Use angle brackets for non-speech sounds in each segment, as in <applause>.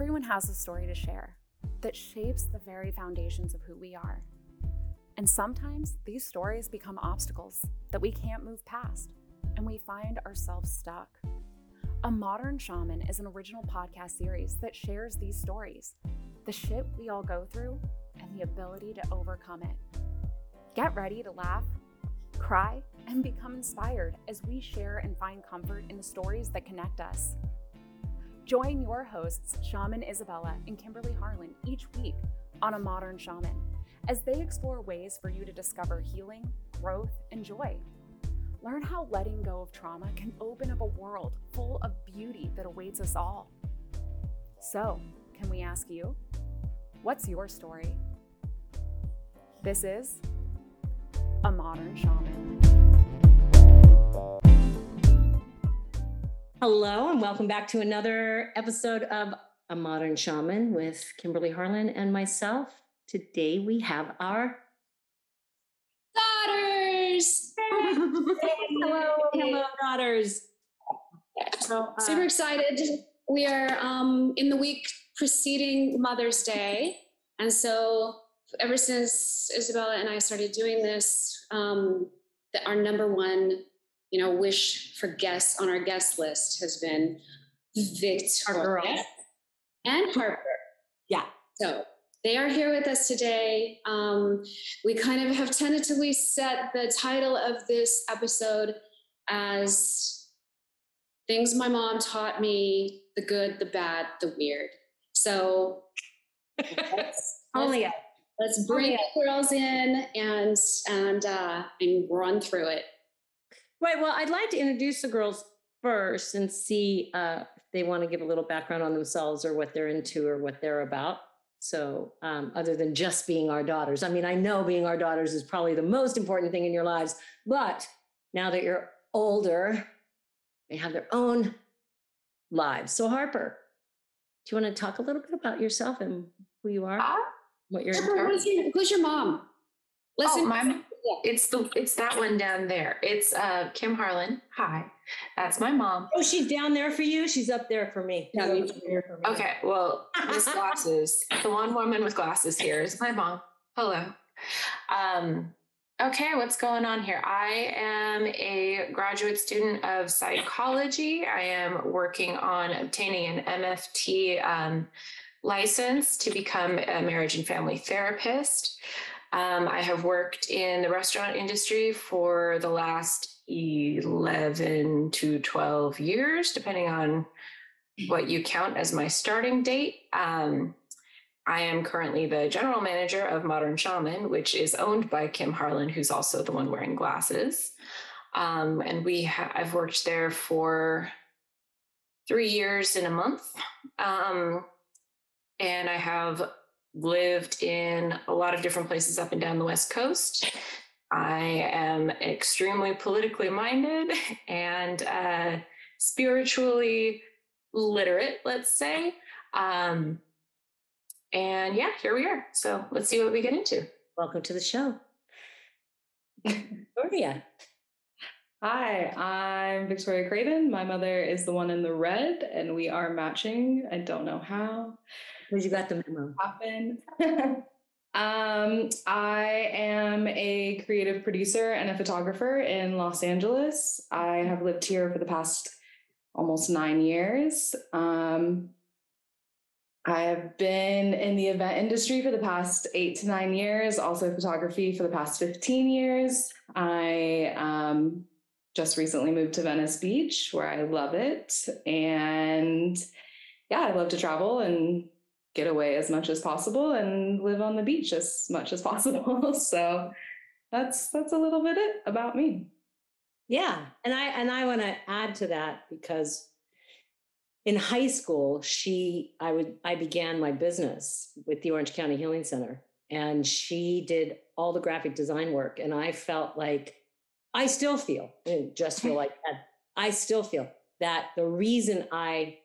Everyone has a story to share that shapes the very foundations of who we are. And sometimes these stories become obstacles that we can't move past, and we find ourselves stuck. A Modern Shaman is an original podcast series that shares these stories, the shit we all go through, and the ability to overcome it. Get ready to laugh, cry, and become inspired as we share and find comfort in the stories that connect us. Join your hosts, Shaman Isabella and Kimberly Harlan, each week on A Modern Shaman as they explore ways for you to discover healing, growth, and joy. Learn how letting go of trauma can open up a world full of beauty that awaits us all. So, can we ask you, what's your story? This is A Modern Shaman. Hello, and welcome back to another episode of A Modern Shaman with Kimberly Harlan and myself. Today we have our daughters. <laughs> hello, hello, daughters. So, uh, Super excited. We are um, in the week preceding Mother's Day. And so, ever since Isabella and I started doing this, um, the, our number one you know, wish for guests on our guest list has been Victoria and Harper. Yeah. So they are here with us today. Um, we kind of have tentatively set the title of this episode as Things My Mom Taught Me the Good, the Bad, the Weird. So let's, <laughs> Only let's, let's bring the girls in and and uh, and run through it. Right. Well, I'd like to introduce the girls first and see uh, if they want to give a little background on themselves or what they're into or what they're about. So, um, other than just being our daughters, I mean, I know being our daughters is probably the most important thing in your lives, but now that you're older, they have their own lives. So, Harper, do you want to talk a little bit about yourself and who you are? Uh, what you're Harper, who's, your, who's your mom? Listen, oh, my, it's the it's that one down there. It's uh Kim Harlan. Hi. That's my mom. Oh, she's down there for you. She's up there for me. Yeah, for me. Okay. Well, Miss Glasses. the one woman with glasses here is my mom. Hello. Um, okay, what's going on here? I am a graduate student of psychology. I am working on obtaining an MFT um, license to become a marriage and family therapist. Um, I have worked in the restaurant industry for the last 11 to 12 years, depending on what you count as my starting date. Um, I am currently the general manager of Modern Shaman, which is owned by Kim Harlan, who's also the one wearing glasses. Um, and we ha- I've worked there for three years in a month. Um, and I have lived in a lot of different places up and down the West Coast. I am extremely politically minded <laughs> and uh, spiritually literate, let's say. Um, and yeah, here we are. So let's see what we get into. Welcome to the show. <laughs> Victoria. Hi, I'm Victoria Craven. My mother is the one in the red, and we are matching. I don't know how. Because you got the memo. Happen. <laughs> um, I am a creative producer and a photographer in Los Angeles. I have lived here for the past almost nine years. Um, I have been in the event industry for the past eight to nine years, also photography for the past 15 years. I um, just recently moved to Venice Beach, where I love it. And yeah, I love to travel and get away as much as possible and live on the beach as much as <laughs> possible. so that's that's a little bit it about me. Yeah, and I and I want to add to that because in high school, she I would I began my business with the Orange County Healing Center and she did all the graphic design work and I felt like I still feel just feel like that I still feel that the reason I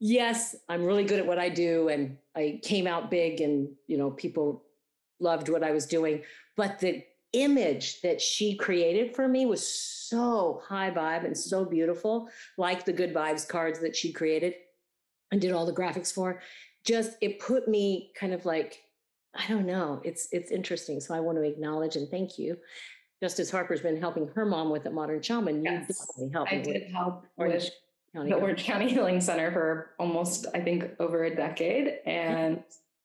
yes, I'm really good at what I do and I came out big and, you know, people loved what I was doing. But the image that she created for me was so high vibe and so beautiful, like the good vibes cards that she created. and did all the graphics for. Just it put me kind of like, I don't know. It's it's interesting. So I want to acknowledge and thank you. Justice Harper's been helping her mom with the modern shaman, you Yes. definitely helped I did help with County. the Orange County <laughs> Healing Center for almost, I think, over a decade. And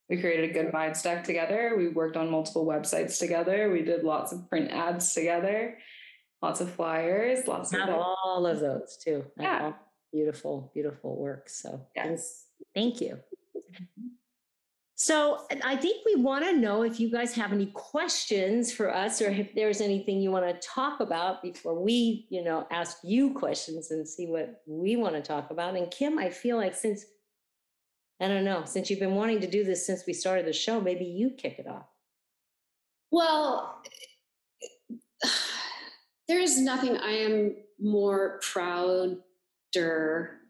we created a good vibes deck together. We worked on multiple websites together. We did lots of print ads together, lots of flyers, lots Not of all of those too. Yeah. Beautiful, beautiful work. So yes. thank you. Mm-hmm. So I think we want to know if you guys have any questions for us or if there's anything you want to talk about before we, you know, ask you questions and see what we want to talk about. And Kim, I feel like since, I don't know, since you've been wanting to do this since we started the show, maybe you kick it off. Well, <sighs> there is nothing I am more prouder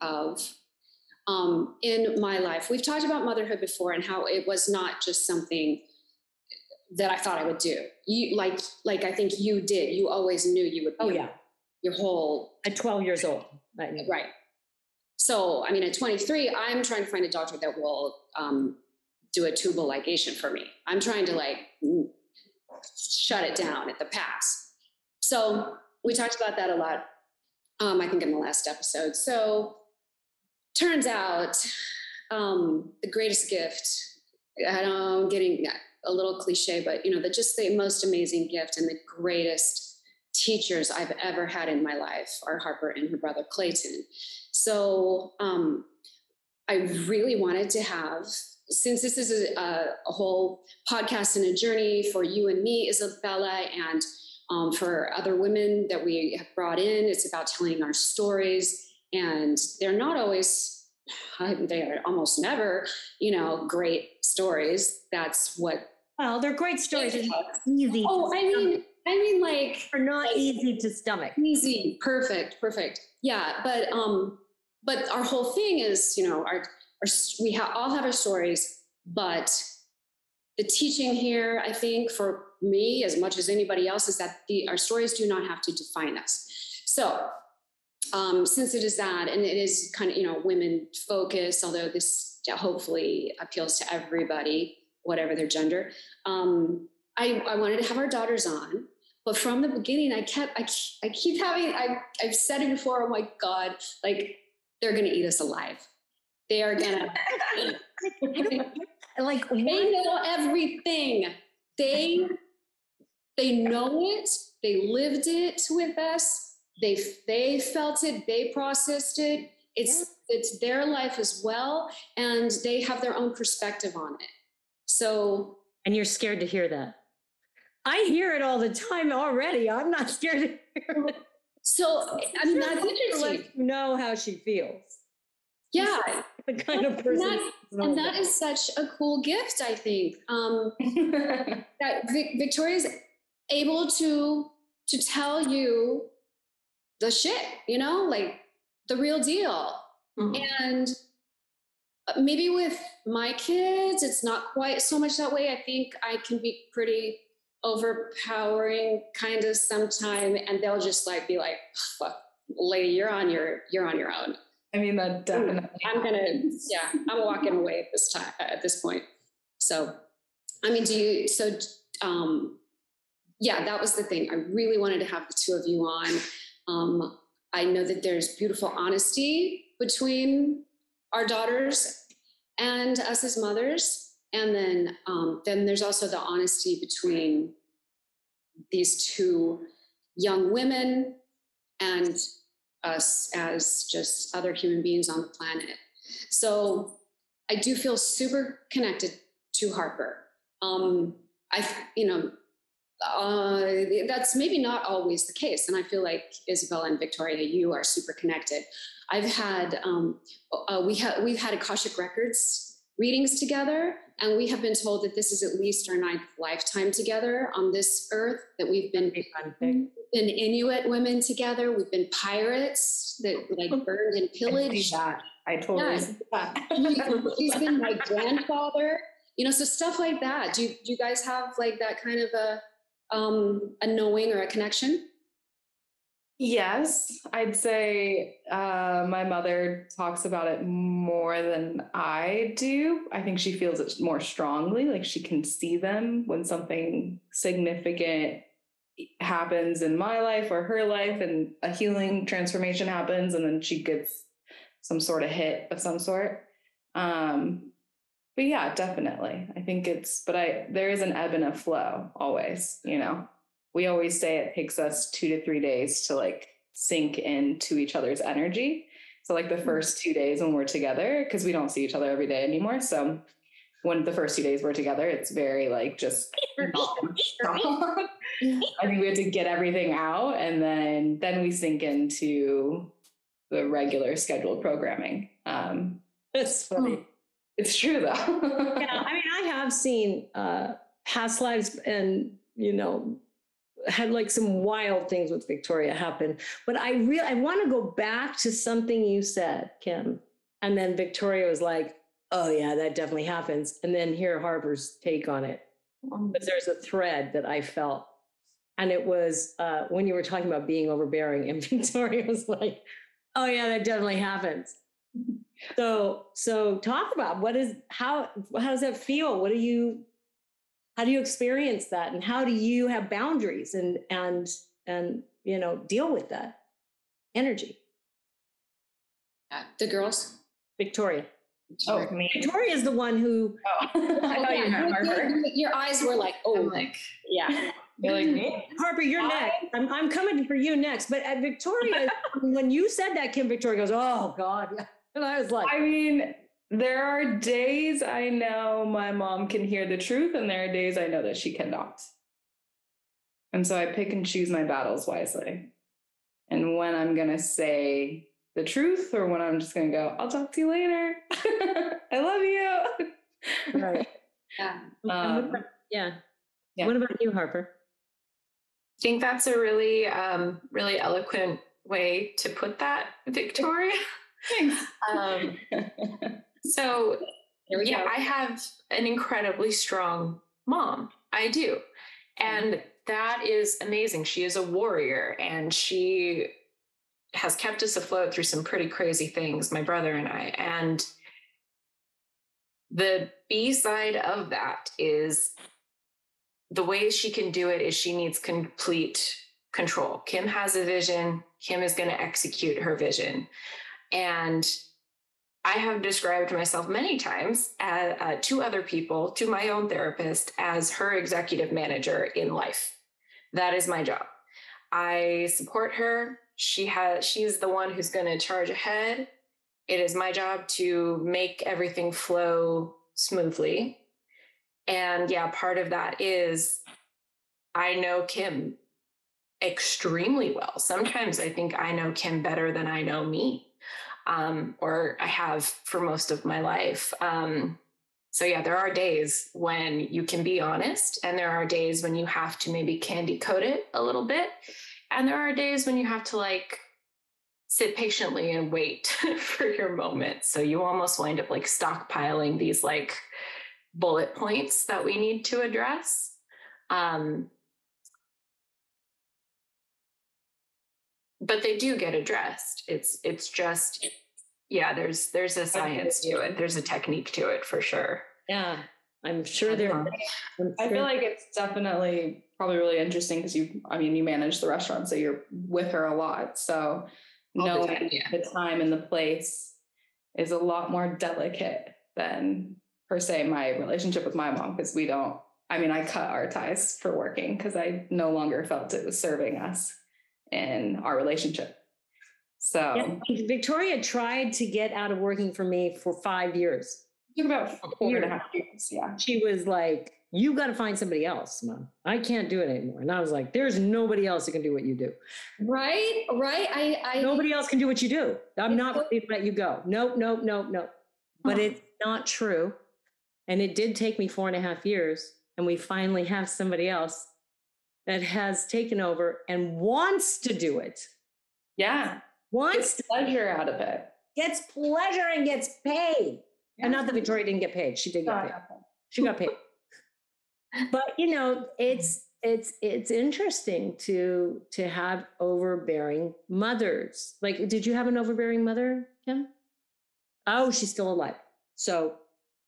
of um, in my life. We've talked about motherhood before and how it was not just something that I thought I would do. You like, like I think you did. You always knew you would. Be Oh, yeah. your whole At 12 years old. Know. Right. So, I mean, at 23, I'm trying to find a doctor that will um, do a tubal ligation for me. I'm trying to like mm, shut it down at the pass. So, we talked about that a lot, um, I think, in the last episode. So, turns out um, the greatest gift, I know I'm getting a little cliche, but you know, the just the most amazing gift and the greatest teachers I've ever had in my life are Harper and her brother Clayton. So um, I really wanted to have, since this is a, a, whole podcast and a journey for you and me, Isabella, and um, for other women that we have brought in, it's about telling our stories, and they're not always, <sighs> they are almost never, you know, great stories. That's what. Well, they're great stories. Easy. Oh, I mean, I mean, like They're not easy to stomach. easy perfect perfect yeah but um but our whole thing is you know our our we ha- all have our stories but the teaching here i think for me as much as anybody else is that the our stories do not have to define us so um since it is that and it is kind of you know women focused although this hopefully appeals to everybody whatever their gender. Um I, I wanted to have our daughters on but from the beginning i kept i, I keep having I, i've said it before oh my god like they're gonna eat us alive. They are gonna <laughs> Like, <laughs> they know everything. They they know it. They lived it with us they they felt it they processed it it's it's their life as well and they have their own perspective on it so and you're scared to hear that. I hear it all the time already. I'm not scared to hear it. so i mean that's interesting you know how she feels. yeah The kind of person. that- and that is such a cool gift i think um <laughs> that Vic- victoria's able to to tell you the shit you know like the real deal. Mhm. and uh, maybe with my kids it's not quite so much that way. I think i can be pretty overpowering kind of sometime and they'll just like be like fuck lady you're on your you're on your own. I mean, that definitely. i'm gonna yeah i'm walking away at this time at this point. So i mean do you so um yeah that was the thing. I really wanted to have the two of you on um i know that there's beautiful honesty between our daughters and us as mothers and then um then there's also the honesty between these two young women and us as just other human beings on the planet. So I do feel super connected to Harper. Um, I, you know, uh, that's maybe not always the case, and I feel like Isabella and Victoria, you are super connected. I've had um, uh, we have we've had Akashic Records readings together, and we have been told that this is at least our ninth lifetime together on this earth. That we've been Be been Inuit women together. We've been pirates that like burned and I pillaged. that. I totally Yeah. that. He- He's been my grandfather. You know, so stuff like that. Do you, do you guys have like that kind of a um, a knowing or a connection? Yes, I'd say uh, my mother talks about it more than I do. I think she feels it more strongly, like she can see them when something significant happens in my life or her life, and a healing transformation happens, and then she gets some sort of hit of some sort. Um, but yeah, definitely. I think it's, but I, there is an ebb and a flow always, you know we always say it takes us two to three days to like sink into each other's energy. So like the mm-hmm. first two days when we're together, because we don't see each other every day anymore. So when the first two days we're together, it's very like just <laughs> I think we have to get everything out and then then we sink into the regular scheduled programming. Um it's funny. It's true though. <laughs> yeah, I mean I have seen uh past lives and you know had like some wild things with Victoria happen. But I really I want to go back to something you said, Kim. And then Victoria was like, oh yeah, that definitely happens. And then hear Harper's take on it. But there's a thread that I felt. And it was uh, when you were talking about being overbearing, and <laughs> Victoria was like, oh yeah, that definitely happens. So so talk about what is how how does that feel? What do you how do you experience that? And how do you have boundaries and and and you know deal with that energy? Uh, the girls? Victoria. Oh me. Victoria is the one who oh <laughs> i thought you meant harper. Your eyes were like oh. I'm like yeah. you're like me? Harper you're I, next. I'm, I'm coming for you next. But at victoria <laughs> when you said that kim victoria goes oh god <laughs> and i was like i mean there are days I know my mom can hear the truth, and there are days I know that she cannot. And so I pick and choose my battles wisely. And when I'm going to say the truth, or when I'm just going to go, I'll talk to you later. <laughs> I love you. right. <laughs> Yeah. Um, yeah. Yeah. What about you, Harper? I think that's a really, um, really eloquent way to put that, Victoria. Thanks. Um, so, yeah, go. I have an incredibly strong mom. I do. And that is amazing. She is a warrior and she has kept us afloat through some pretty crazy things, my brother and I. And the B side of that is the way she can do it is she needs complete control. Kim has a vision, Kim is going to execute her vision. And I have described myself many times uh, uh, to other people, to my own therapist, as her executive manager in life. That is my job. I support her. She has. She's the one who's going to charge ahead. It is my job to make everything flow smoothly. And yeah, part of that is I know Kim extremely well. Sometimes I think I know Kim better than I know me um, or I have for most of my life. Um, so, yeah, there are days when you can be honest, and there are days when you have to maybe candy coat it a little bit. And there are days when you have to like sit patiently and wait <laughs> for your moment. So, you almost wind up like stockpiling these like bullet points that we need to address. Um, but they do get addressed. It's it's just yeah, there's there's a science to it. There's a technique to it for sure. Yeah. I'm sure there. I'm sure. I feel like it's definitely probably really interesting because you, I mean, you manage the restaurant, so you're with her a lot. So knowing the time, yeah. the time and the place is a lot more delicate than per se my relationship with my mom because we don't. I mean, I cut our ties for working because I no longer felt it was serving us in our relationship. So yeah, Victoria tried to get out of working for me for five years. Took about four and a half years. Yeah. She was like, You got to find somebody else, mom. I can't do it anymore. And I was like, There's nobody else that can do what you do. Right, right. I, I nobody else can do what you do. I'm not going to let you go. Nope, nope, nope, nope. But huh. it's not true. And it did take me four and a half years. And we finally have somebody else that has taken over and wants to do it. Yeah. Wants gets pleasure out of it. Gets pleasure and gets paid. Yeah. And not that Victoria didn't get paid. She did get paid. She got paid. <laughs> but you know, it's it's it's interesting to to have overbearing mothers. Like, did you have an overbearing mother, Kim? Oh, she's still alive. So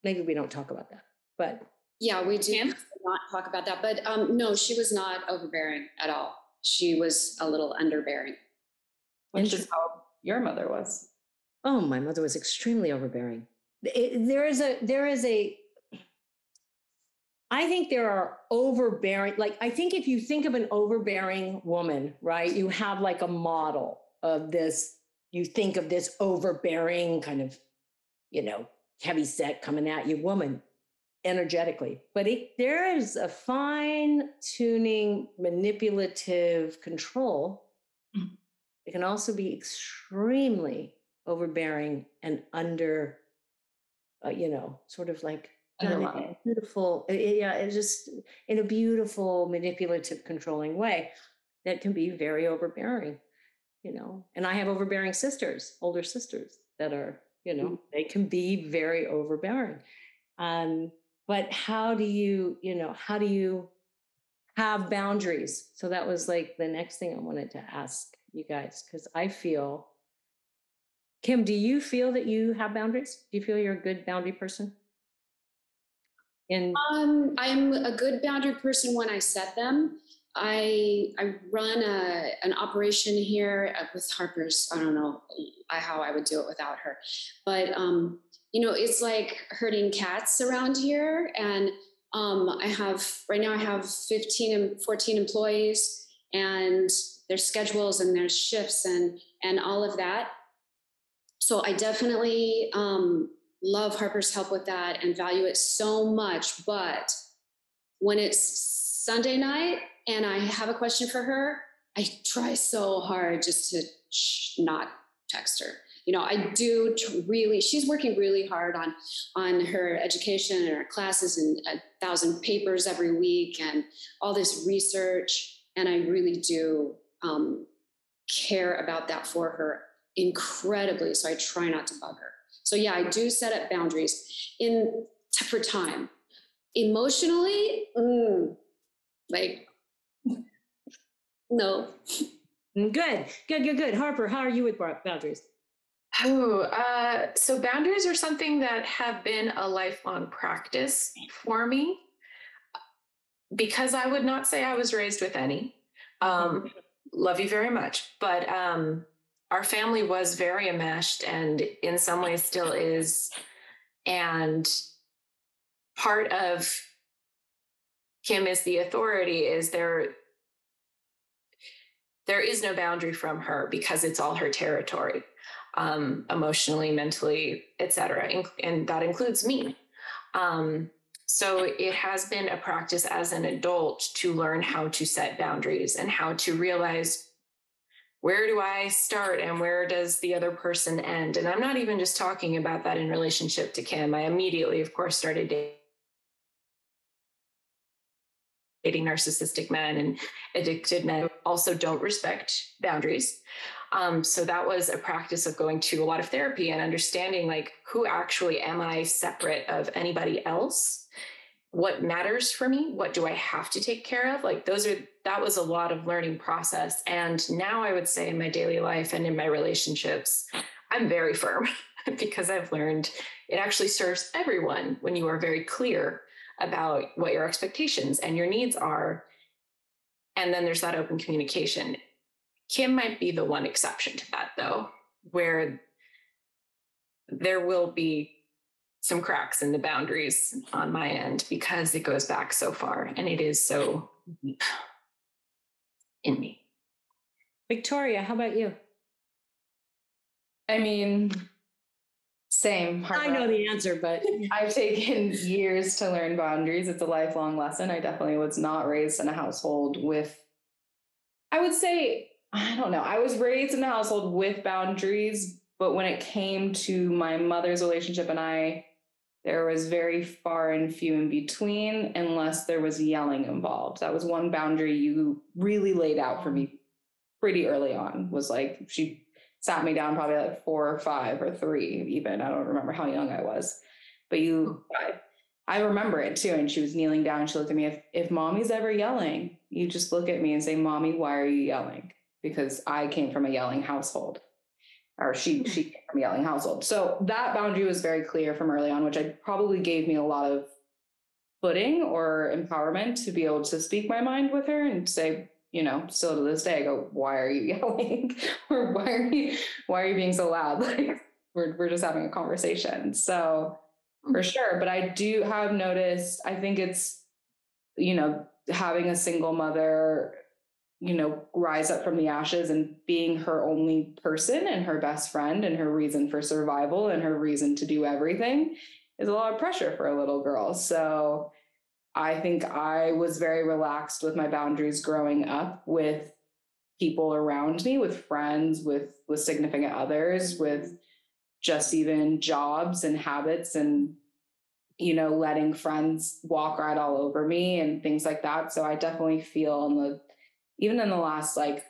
maybe we don't talk about that. But Yeah, we do Kim? Not talk about that. But um, no, she was not overbearing at all. She was a little underbearing. Which is how your mother was. oh, my mother was extremely overbearing. It- there is a there is a I think there are overbearing, like, I think if you think of an overbearing woman, right, you have like a model of this, you think of this overbearing kind of, you know, heavy set coming at you woman energetically. But it, there is a fine tuning, manipulative control. Mhm. It can also be extremely overbearing and under, uh, you know, sort of like done in a Underlying. beautiful, uh, yeah, it's just in a beautiful, manipulative, controlling way that can be very overbearing, you know. And I have overbearing sisters, older sisters that are, you know, they can be very overbearing. Um, but how do you, you know, how do you have boundaries? So that was like the next thing I wanted to ask you guys, because I feel, Kim, do you feel that you have boundaries? Do you feel you're a good boundary person? In Um, I'm a good boundary person when I set them. I I run a an operation here uh, with Harper's. I don't know how I would do it without her, but um, you know, it's like herding cats around here, and um, I have right now I have 15 and 14 employees, and their schedules and their shifts and and all of that. So I definitely um, love Harper's help with that and value it so much. But when it's Sunday night and I have a question for her, I try so hard just to not text her. You know, I do t- really. She's working really hard on on her education and her classes and a thousand papers every week and all this research. And I really do um, care about that for her incredibly. So I try not to bug her. So yeah, I do set up boundaries in for time. Emotionally, mm, like <laughs> no. Mm, Good, good, good, good. Harper, how are you with boundaries? Oh, uh, so boundaries are something that have been a lifelong practice for me because I would not say I was raised with any. Um, love you very much, but um, our family was very enmeshed and in some ways still is. And part of Kim is the authority is there there is no boundary from her because it's all her territory um, emotionally, mentally, etc. And, and that includes me. Um, so it has been a practice as an adult to learn how to set boundaries and how to realize where do I start and where does the other person end? And I'm not even just talking about that in relationship to Kim. I immediately, of course, started dating narcissistic men and addicted men also don't respect boundaries. Um, so that was a practice of going to a lot of therapy and understanding like who actually am I separate of anybody else? What matters for me? What do I have to take care of? Like those are that was a lot of learning process. And now I would say in my daily life and in my relationships, I'm very firm <laughs> because I've learned it actually serves everyone when you are very clear about what your expectations and your needs are. And then there's that open communication. Kim might be the one exception to that, though, where there will be some cracks in the boundaries on my end because it goes back so far and it is so deep in me. Victoria, how about you? I mean, same. I know the answer, but <laughs> I've taken years to learn boundaries. It's a lifelong lesson. I definitely was not raised in a household with, I would say, I don't know. I was raised in a household with boundaries, but when it came to my mother's relationship and I, there was very far and few in between unless there was yelling involved. That was one boundary you really laid out for me pretty early on was like she sat me down probably like four or five or three even. I don't remember how young I was. But you hmm. I remember it too. And she was kneeling down. She looked at me. If, if mommy's ever yelling, you just look at me and say, Mommy, why are you yelling? Because I came from a yelling household. Or she hmm. she came from a yelling household. So that boundary was very clear from early on, which I probably gave me a lot of footing or empowerment to be able to speak my mind with her and say, you know, still to this day, I go, why are you <laughs> yelling? or why are you why are you being so loud? <laughs> Like we're we're just having a conversation. So for hmm. sure. But I do have noticed, I think it's, you know, having a single mother, you know, rise up from the ashes and being her only person and her best friend and her reason for survival and her reason to do everything is a lot of pressure for a little girl. So I think I was very relaxed with my boundaries growing up with people around me, with friends, with with significant others, with just even jobs and habits and you know letting friends walk right all over me and things like that so i definitely feel the even in the last like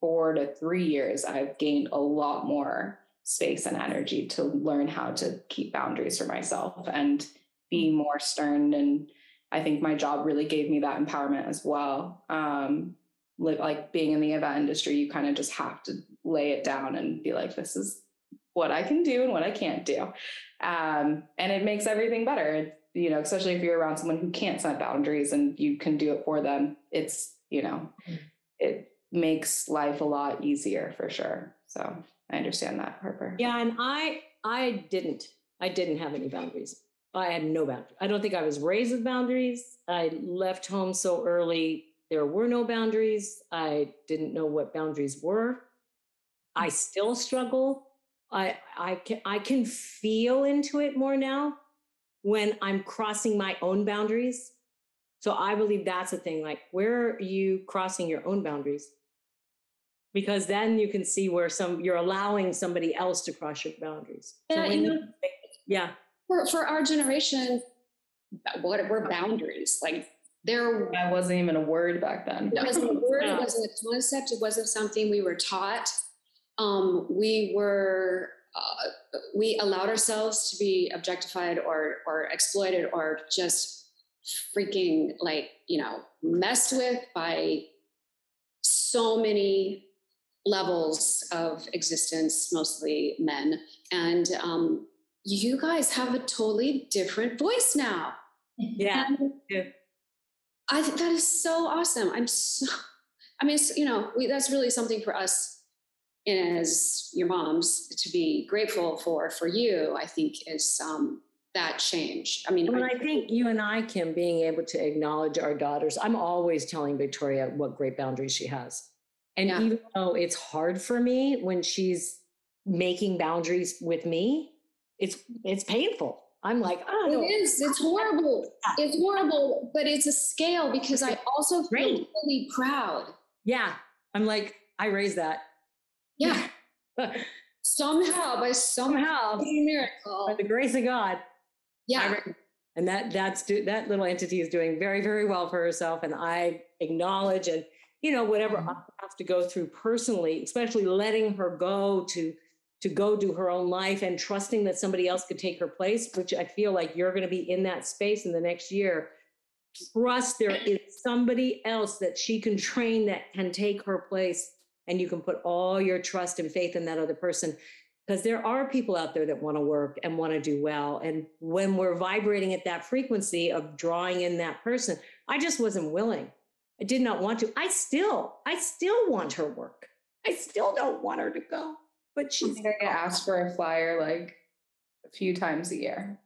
four to three years i've gained a lot more space and energy to learn how to keep boundaries for myself and be more stern and i think my job really gave me that empowerment as well um like being in the event industry you kind of just have to lay it down and be like this is what I can do and what I can't do. Um, and it makes everything better. You know, especially if you're around someone who can't set boundaries and you can do it for them. It's, you know, mm. It makes life a lot easier for sure. So I understand that, Harper. Yeah, and I I didn't. I didn't have any boundaries. I had no boundaries. I don't think I was raised with boundaries. I left home so early. There were no boundaries. I didn't know what boundaries were. I mm. still struggle I I can I can feel into it more now when I'm crossing my own boundaries. So I believe that's a thing. Like, where are you crossing your own boundaries? Because then you can see where some you're allowing somebody else to cross your boundaries. Yeah, so you know, yeah. For for our generation, what were boundaries? Like there that wasn't even a word back then. It wasn't a word, it wasn't a concept, it wasn't something we were taught um, we were uh, we allowed ourselves to be objectified or or exploited or just freaking like you know messed with by so many levels of existence mostly men. And um, you guys have a totally different voice now. Yeah, yeah. i think that is so awesome. I'm so i mean you know we, that's really something for us as your moms to be grateful for for you i think is um, that change i mean well, I, I think you and i kim being able to acknowledge our daughters i'm always telling victoria what great boundaries she has. And yeah. even though it's hard for me when she's making boundaries with me it's it's painful. I'm like oh it is. It's horrible. it's horrible but it's a scale because i also feel really proud. Yeah. I'm like i raised that. Yeah. <laughs> somehow, by somehow, miracle, by the grace of God. Yeah. and that that's do, that little entity is doing very very well for herself, and I acknowledge and you know whatever mm-hmm. I have to go through personally, especially letting her go to to go do her own life and trusting that somebody else could take her place, which I feel like you're going to be in that space in the next year. Trust there is somebody else that she can train that can take her place and you can put all your trust and faith in that other person because there are people out there that want to work and want to do well and when we're vibrating at that frequency of drawing in that person i just wasn't willing. I did not want to. I still i still want her work. I still don't want her to go but she's going to ask for a flyer like a few times a year?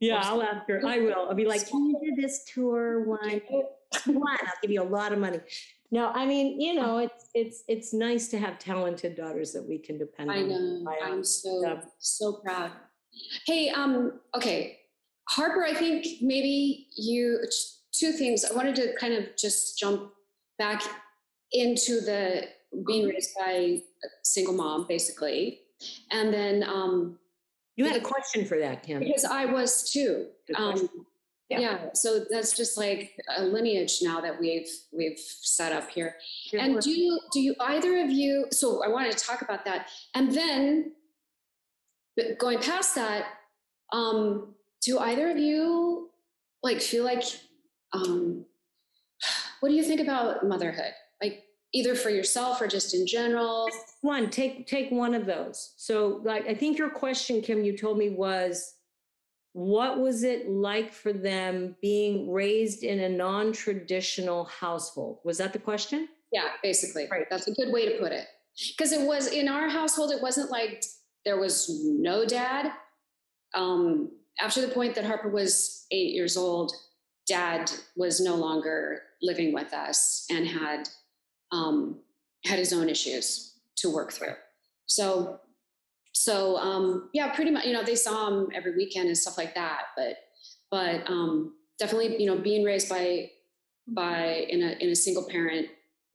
Yeah i'll ask her. i will. I'll be like can you do this tour one one? I'll give you a lot of money no, I mean, you know, it's it's it's nice to have talented daughters that we can depend I on. I know. I'm so so proud. Hey, um, okay, Harper. I think maybe you two things. I wanted to kind of just jump back into the being raised by a single mom, basically, and then um, you had a question for that, Kim. Because I was too. Um, yeah. yeah. so that's just like a lineage now that we've we've set up here and do you do you either of you so i wanted to talk about that and then going past that um do either of you like feel like um what do you think about motherhood? Like either for yourself or just in general? One, take take one of those. So like I think your question, Kim, you told me was what was it like for them being raised in a non-traditional household? Was that the question? Yeah, basically. Right. That's a good way to put it. Because it was in our household, it wasn't like there was no dad. Um, after the point that Harper was eight years old, dad was no longer living with us and had um, had his own issues to work through. So, so um, yeah, pretty much. You know, they saw him every weekend and stuff like that. But, but um, definitely, you know, being raised by by in a in a single parent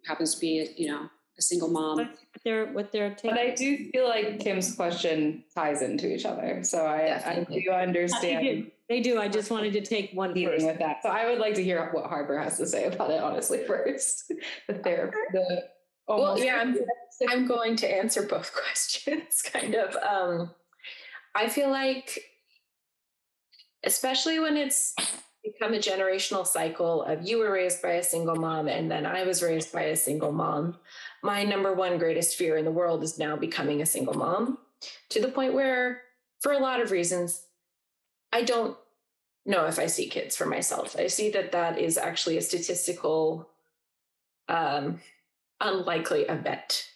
happens to be, you know, a single mom. What they're what they're taking. But I do feel like Kim's question ties into each other. So I, I Definitely. do They understand do. They do. I just wanted to take one dealing with that. So I would like to hear what Harper has to say about it, honestly, first. <laughs> The therapy, the Well, yeah, I'm, I'm going to answer both <laughs> questions, kind of. Um, I feel like, especially when it's become a generational cycle of you were raised by a single mom and then I was raised by a single mom, my number one greatest fear in the world is now becoming a single mom to the point where, for a lot of reasons, I don't know if I see kids for myself. I see that that is actually a statistical um, unlikely event.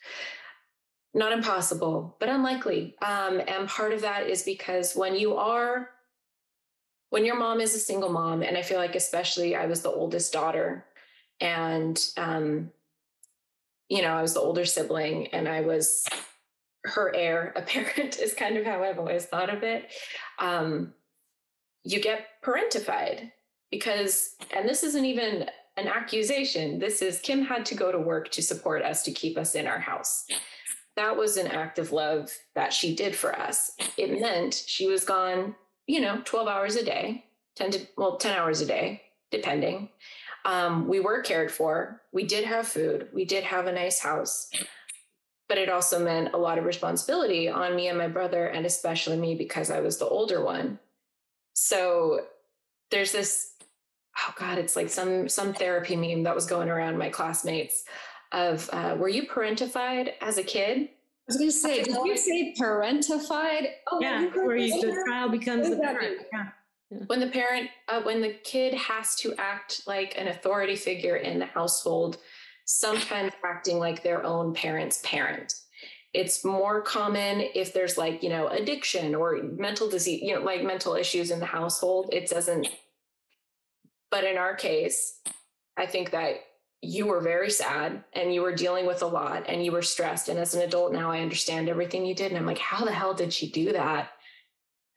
Not impossible, but unlikely. Um, and part of that is because when you are, when your mom is a single mom, and I feel like especially I was the oldest daughter, and um, you know I was the older sibling, and I was her heir <laughs> apparent is kind of how I've always thought of it. Um, you get parentified because, and this isn't even an accusation. This is Kim had to go to work to support us to keep us in our house. That was an act of love that she did for us. It meant she was gone, you know, 12 hours a day, 10 to, well, 10 hours a day, depending. Um, we were cared for. We did have food. We did have a nice house. But it also meant a lot of responsibility on me and my brother, and especially me because I was the older one. So there's this oh god it's like some some therapy meme that was going around my classmates of uh, were you parentified as a kid I was going to say, did you say parentified? Oh, Yeah, you where you, the child becomes What the parent. mean? Yeah. when the parent uh, when the kid has to act like an authority figure in the household sometimes acting like their own parent's parent it's more common if there's like you know addiction or mental disease you know like mental issues in the household it doesn't but in our case i think that you were very sad and you were dealing with a lot and you were stressed and as an adult now i understand everything you did and i'm like how the hell did she do that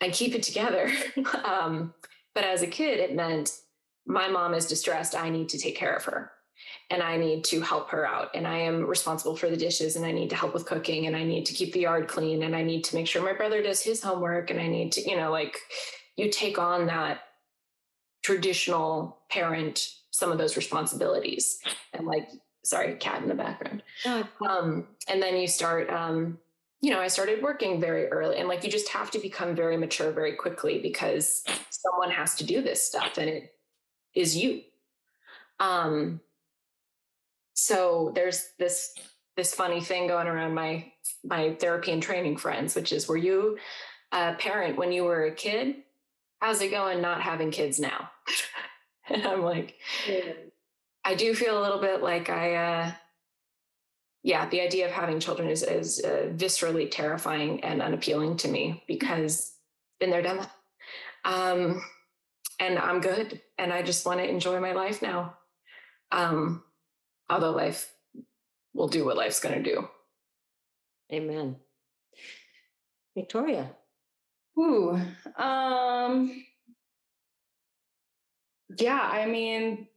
and keep it together. <laughs> um, but as a kid, it meant my mom is distressed. I need to take care of her and I need to help her out. And I am responsible for the dishes and I need to help with cooking and I need to keep the yard clean and I need to make sure my brother does his homework and I need to, you know, like you take on that traditional parent, some of those responsibilities and like, sorry, cat in the background. Um, and then you start um, you know i started working very early and like you just have to become very mature very quickly because someone has to do this stuff and it is you. Um, so there's this this funny thing going around my my therapy and training friends which is were you a parent when you were a kid how's it going not having kids now <laughs> and i'm like I do feel a little bit like I, uh, yeah, the idea of having children is, is uh, viscerally terrifying and unappealing to me because been there, done that. Um, and I'm good. And I just want to enjoy my life now. Um, although life will do what life's going to do. Amen. Victoria. Ooh, um, yeah, I mean,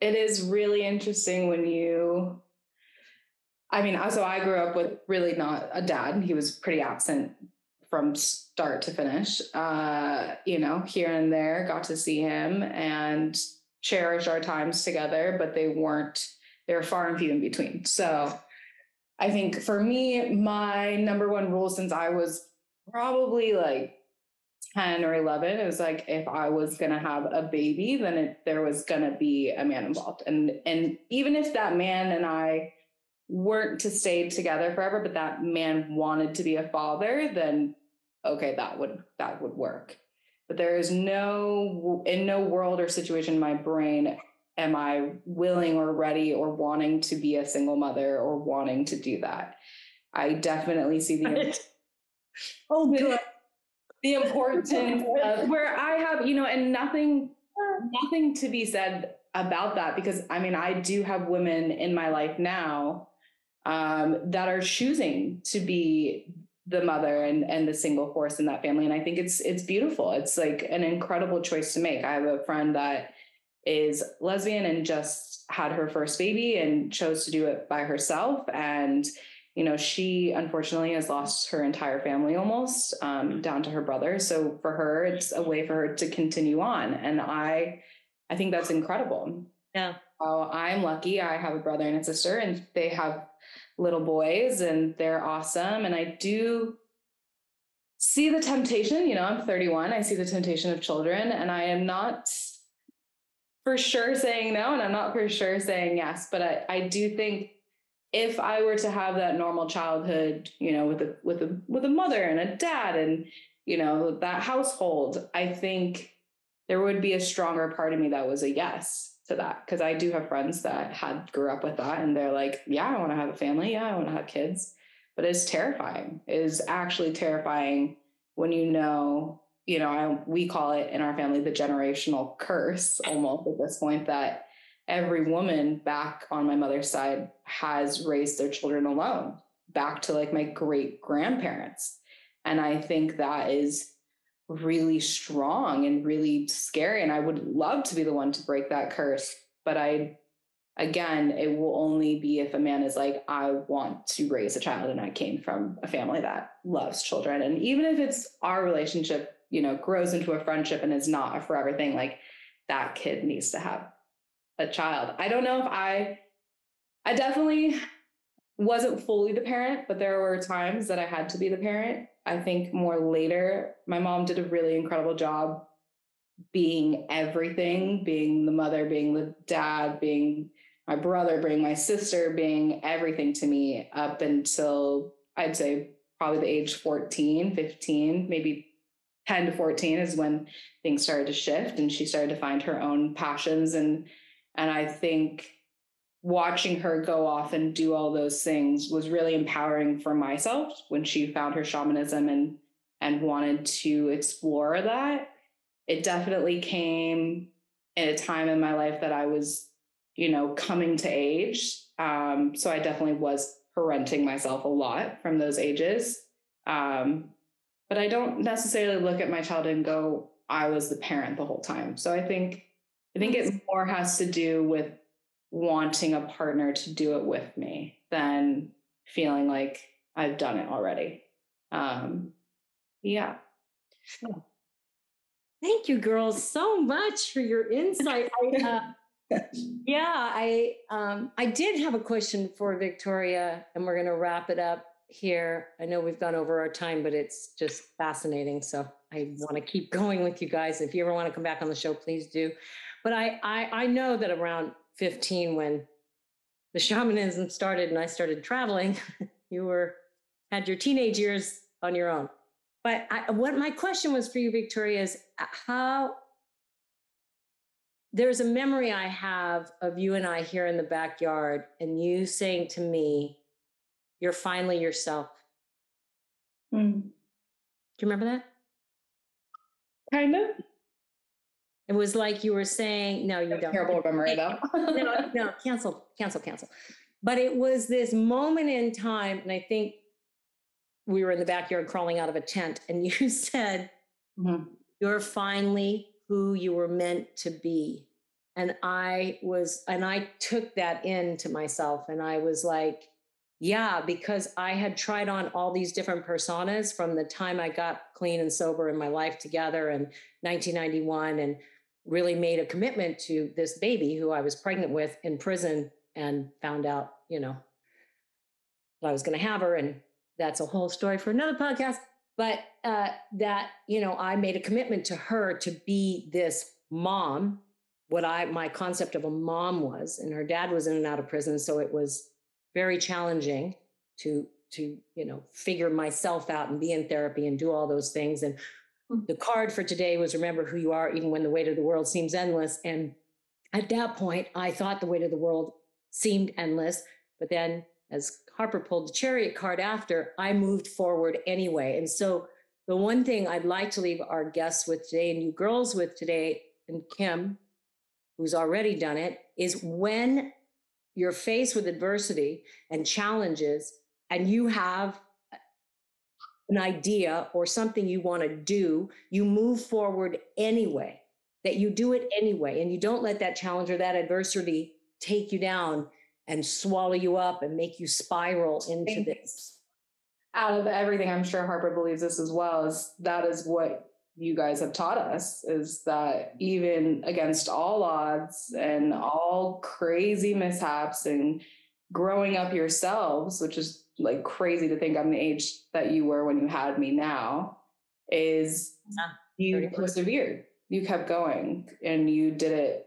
it is really interesting when you, I mean, so I grew up with really not a dad. He was pretty absent from start to finish. Uh, you know, here and there, got to see him and cherish our times together, but they weren't, they were far and few in between. So I think for me, my number one rule since I was probably like 10 or 11 it was like if i was going to have a baby then it, there was going to be a man involved. And and even if that man and i weren't to stay together forever but that man wanted to be a father then okay that would that would work. But there is no in no world or situation in my brain am i willing or ready or wanting to be a single mother or wanting to do that. I definitely see the <laughs> oh good the importance <laughs> of where I have, you know, and nothing, nothing to be said about that because I mean, I do have women in my life now um, that are choosing to be the mother and and the single force in that family, and I think it's it's beautiful. It's like an incredible choice to make. I have a friend that is lesbian and just had her first baby and chose to do it by herself and you know, she unfortunately has lost her entire family almost um, down to her brother. So for her, it's a way for her to continue on. And I, I think that's incredible. Yeah. Oh, I'm lucky. I have a brother and a sister, and they have little boys, and they're awesome. And I do see the temptation. You know, I'm 31. I see the temptation of children, and I am not for sure saying no, and I'm not for sure saying yes. But I, I do think if I were to have that normal childhood, you know, with a with a with a mother and a dad and you know that household, I think there would be a stronger part of me that was a yes to that. Because I do have friends that had grew up with that and they're like, yeah, I want to have a family, yeah, I want to have kids, but it's terrifying. It is actually terrifying when you know, you know, I, we call it in our family the generational curse almost at this point that every woman back on my mother's side has raised their children alone back to like my great grandparents and i think that is really strong and really scary and i would love to be the one to break that curse but i again it will only be if a man is like i want to raise a child and i came from a family that loves children. And even if it's our relationship you know grows into a friendship and is not a forever thing like that kid needs to have a child. I don't know if I, I definitely wasn't fully the parent, but there were times that I had to be the parent. I think more later, my mom did a really incredible job being everything, being the mother, being the dad, being my brother, being my sister, being everything to me up until I'd say probably the age 14, 15, maybe 10 to 14 is when things started to shift and she started to find her own passions and and I think watching her go off and do all those things was really empowering for myself when she found her shamanism and and wanted to explore that. It definitely came in a time in my life that I was, you know, coming to age. Um, so I definitely was parenting myself a lot from those ages. Um, but I don't necessarily look at my child and go, I was the parent the whole time. So I think I think it more has to do with wanting a partner to do it with me than feeling like I've done it already. Um, yeah. Thank you, girls, so much for your insight. I, uh, <laughs> yeah, I um, I did have a question for Victoria, and we're going to wrap it up here. I know we've gone over our time, but it's just fascinating. So I want to keep <laughs> going with you guys. If you ever want to come back on the show, please do. But I, I, I know that around 15, when the shamanism started and I started traveling, <laughs> you were had your teenage years on your own. But I, what my question was for you, Victoria, is uh, how there's a memory I have of you and I here in the backyard, and you saying to me, You're finally yourself. Mm. Do you remember that? Kind of. It was like you were saying, no, you don't. Terrible memory though. no, no, cancel, cancel, cancel. But it was this moment in time, and I think we were in the backyard crawling out of a tent, and <laughs> you said, mm-hmm. You're finally who you were meant to be. And I was, and I took that into myself, and I was like, yeah, because I had tried on all these different personas from the time I got clean and sober in my life together in 1991 and really made a commitment to this baby who I was pregnant with in prison and found out, you know, that I was going to have her. And that's a whole story for another podcast. but uh, that you know i made a commitment to her to be this mom what i my concept of a mom was and her dad was in and out of prison so it was very challenging to to you know figure myself out and be in therapy and do all those things and. Mm. the card for today was remember who you are even when the weight of the world seems endless and at that point i thought the weight of the world seemed endless but then as Harper pulled the chariot card after, I moved forward anyway. And so the one thing I'd like to leave our guests with today and you girls with today, and Kim, who's already done it, is when you're faced with adversity and challenges and you have an idea or something you want to do, you move forward anyway, that you do it anyway. And you don't let that challenge or that adversity take you down and swallow you up and make you spiral into this. Out of everything, I'm sure Harper believes this as well, is that is what you guys have taught us is that even against all odds and all crazy mishaps and growing up yourselves, which is like crazy to think I'm the age that you were when you had me now, is yeah, you persevered. You kept going and you did it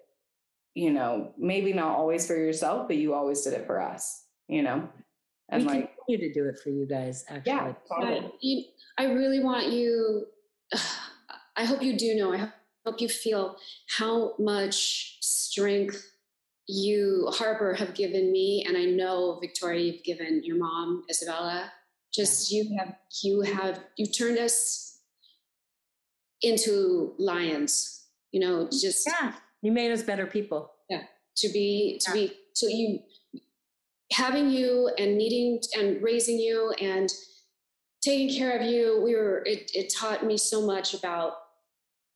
you know, maybe not always for yourself, but you always did it for us, you know? And we like, continue to do it for you guys, actually. Yeah. I, I really want you, <sighs> I hope you do know, I hope you feel how much strength you, Harper, have given me. And I know, Victoria, you've given your mom, Isabella. Just yeah. you have, you have, you turned us into lions, you know, just. Yeah you made us better people. Yeah. To be, to yeah. be, so you, having you and needing and raising you and taking care of you, we were, it, it taught me so much about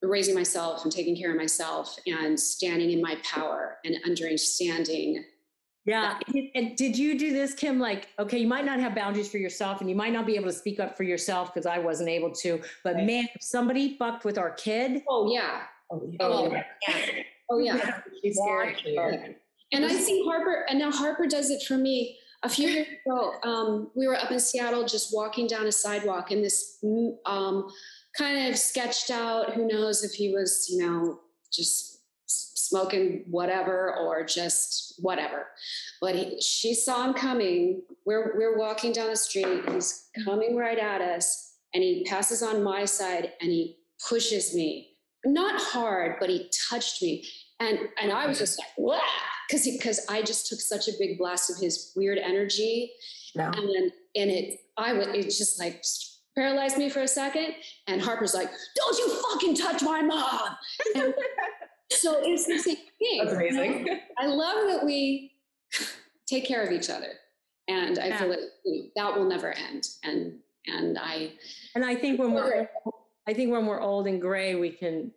raising myself and taking care of myself and standing in my power and understanding yeah. And did you do this, Kim? Like, okay, you might not have boundaries for yourself and you might not be able to speak up for yourself because I wasn't able to. But right. man, if somebody fucked with our kid. Oh, yeah. Oh, yeah. Oh, yeah. Oh yeah, she's scary. And I see Harper, and now Harper does it for me. A few years ago, um, we were up in Seattle, just walking down a sidewalk, and this mm, um, kind of sketched out. Who knows if he was, you know, just smoking whatever or just whatever. But he, she saw him coming. We're we're walking down the street. He's coming right at us, and he passes on my side, and he pushes me. Not hard, but he touched me and and I was just like, wow, because because I just took such a big blast of his weird energy, no. and and it I was it just like paralyzed me for a second. And Harper's like, don't you fucking touch my mom. And so it's the same thing. That's amazing. I love that we take care of each other, and I yeah. feel like you know, that will never end. And and I and I think when we're I think when we're old and gray, we can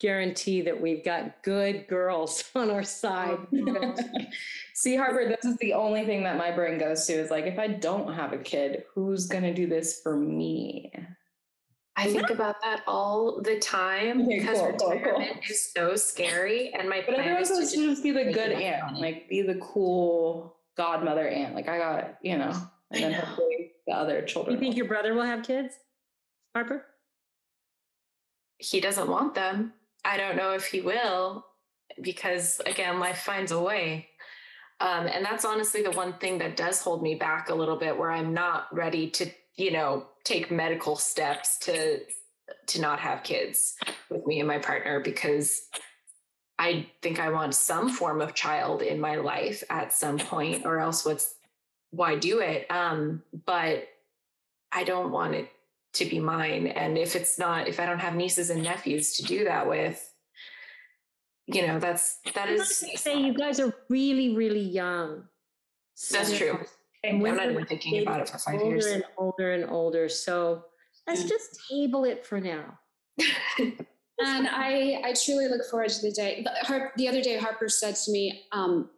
guarantee that we've got good girls <laughs> on our side. Oh, <laughs> See, Harper, this is the only thing that my brain goes to is like, if I don't have a kid, who's going to do this for me? I think about that all the time okay, because cool, retirement cool, cool. is so scary. And my but everyone supposed to just be the good aunt, money. like be the cool godmother aunt. Like I got, you know, <laughs> and then hopefully the other children. You think your brother will have kids, Harper? He doesn't want them. I don't know if he will because again, life finds a way. Um, and that's honestly the one thing that does hold me back a little bit where I'm not ready to, you know, take medical steps to to not have kids with me and my partner because I think I want some form of child in my life at some point or else what's why do it? Um, but I don't want it to be mine. And if it's not, if I don't have nieces and nephews to do that with, you know, that's that is say you guys are really, really young. That's true. And I'm not even thinking about it for five older years. and older and older. So let's yeah. just table it for now. <laughs> and I, I truly look forward to the day. The, the other day, Harper said to me, um,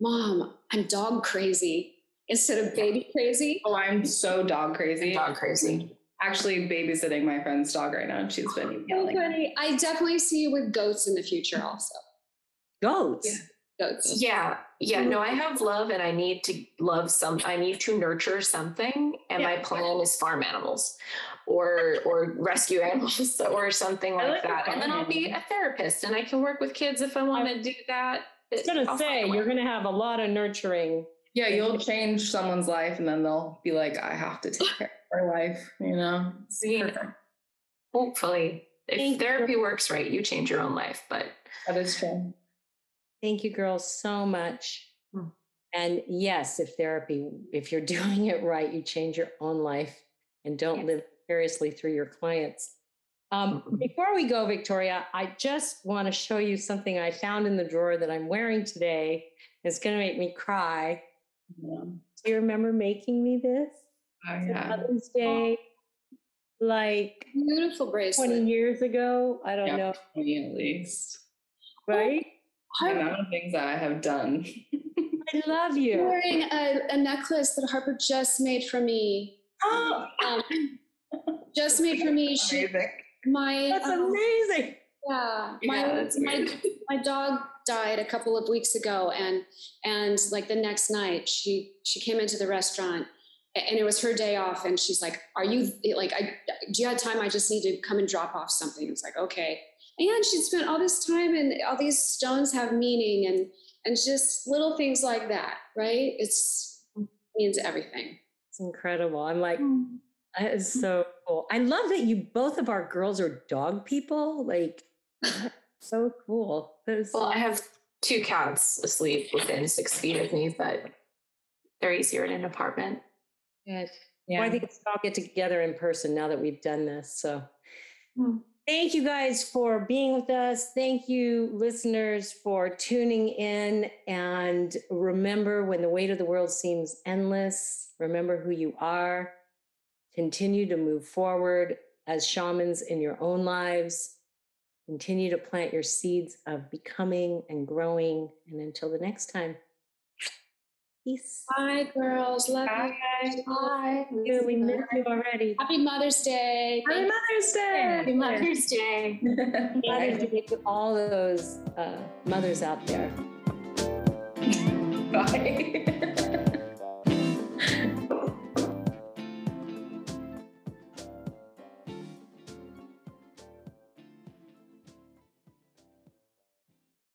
"Mom, I'm dog crazy instead of baby crazy." Oh, I'm so dog crazy. Dog crazy actually babysitting my friend's dog right now, and she's been oh, yelling. Funny. I definitely see you with goats in the future, also. Goats. Yeah. Goats. Yeah, yeah. No, I have love, and I need to love some. I need to nurture something, and yeah. my plan is farm animals, or or rescue animals <laughs> or something like like that. And then I'll be a therapist and I can work with kids if I want to do that. I was gonna I'll say you're gonna have a lot of nurturing. Yeah, you'll change someone's life and then they'll be like, I have to take care of her life, you know? It's Yeah. perfect. hopefully if Thank you. therapy works right, you change your own life. But That is true. Thank you, girls, so much. Hmm. And yes, if therapy, if you're <laughs> doing it right, you change your own life and don't Yes. live vicariously through your clients. Um, before we go, Victoria, I just want to show you something I found in the drawer that I'm wearing today. It's going to make me cry. Yeah. Do you remember making me this? Oh, yeah. Mother's Day, like Beautiful bracelet. 20 years ago. I don't Yeah, know, 20 at least. right? The Har- amount of things that I have done. <laughs> I love you. I'm you. wearing a, a necklace that Harper just made for me. Oh, Um, <laughs> just made for me. She, Amazing. my that's um, amazing. Yeah, Yeah, my that's my my dog died a couple of weeks ago, and and like the next night, she she came into the restaurant, and it was her day off, and she's like, "Are you like, I do you have time? I just need to come and drop off something." It's like, okay, and she spent all this time, and all these stones have meaning, and and just little things like that, right? It's means everything. It's incredible. I'm like, mm. that is mm. so cool. I love that you both of our girls are dog people. Like, <laughs> so cool. That is well, I have two cats asleep within six feet of me, but they're easier in an apartment. good. Yeah. Well, I think we should all get together in person now that we've done this. So, Hmm. thank you guys for being with us. Thank you, listeners, for tuning in. And remember, when the weight of the world seems endless, remember who you are. Continue to move forward as shamans in your own lives. Continue to plant your seeds of becoming and growing. And until the next time, peace. Bye, girls. Love Bye. you. Bye. You, we miss you already. Happy Mother's Day. Happy Mother's Day. Happy Mother's Day. <laughs> Mother's Day to all those uh, mothers out there. <laughs> <laughs> Bye.